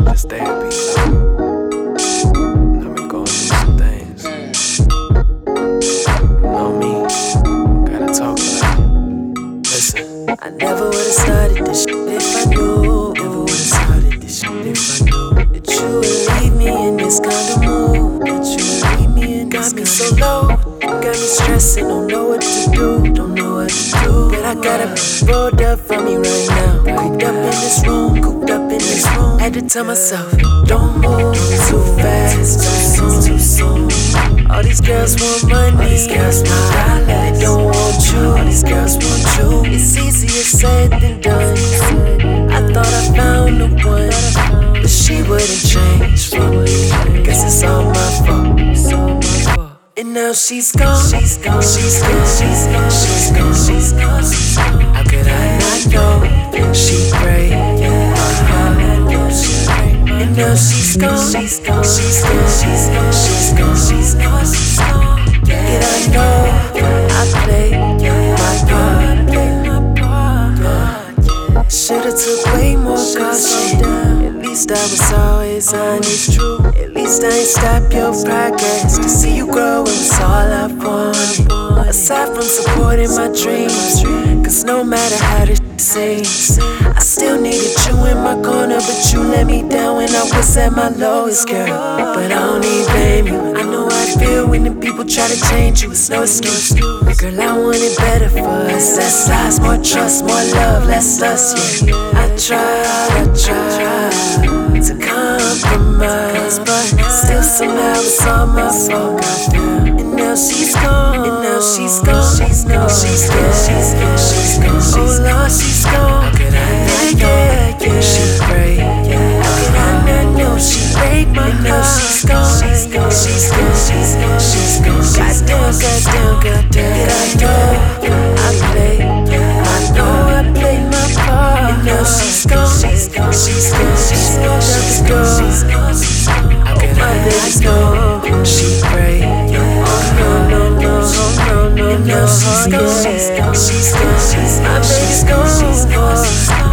I've been going through some things. You know me, gotta talk about it. Listen, I never would've started this shit if I knew. Never would've started this shit if I knew. Stressing, don't know what to do, don't know what to do. But I got a rolled up for me right now. Cooped up in this room, cooped up in this room. Had to tell myself, don't move And now she's gone. She's gone. She's gone. She's gone. She's gone. She's gone. She's gone. How could I not know she prayed? And now she's gone. She's gone. She's gone. She's gone. At least I was always on honest, true. At least I ain't stop your progress. To see you grow was all I wanted. Aside from supporting my dreams, cause no matter how this seems, I still needed you in my corner, but you let me down when I was at my lowest, girl. But I don't even blame you. I know I feel when the people try to change you. It's no excuse. Girl, I want it better for us. Less lies, more trust, more love, less us, yeah. I tried, I tried all my fault. And now she's gone, and now she's gone, she's gone, she's gone, she's gone, she's gone. Oh Lord, she's gone. How could I not know? Yeah, she prayed. How could I not know she break my heart? She's gone, she's gone, she's gone, she's gone, she's gone. Goddamn, goddamn, goddamn. Did I know know, know, she's gone. She's gone. She's gone. My baby's gone. She's gone.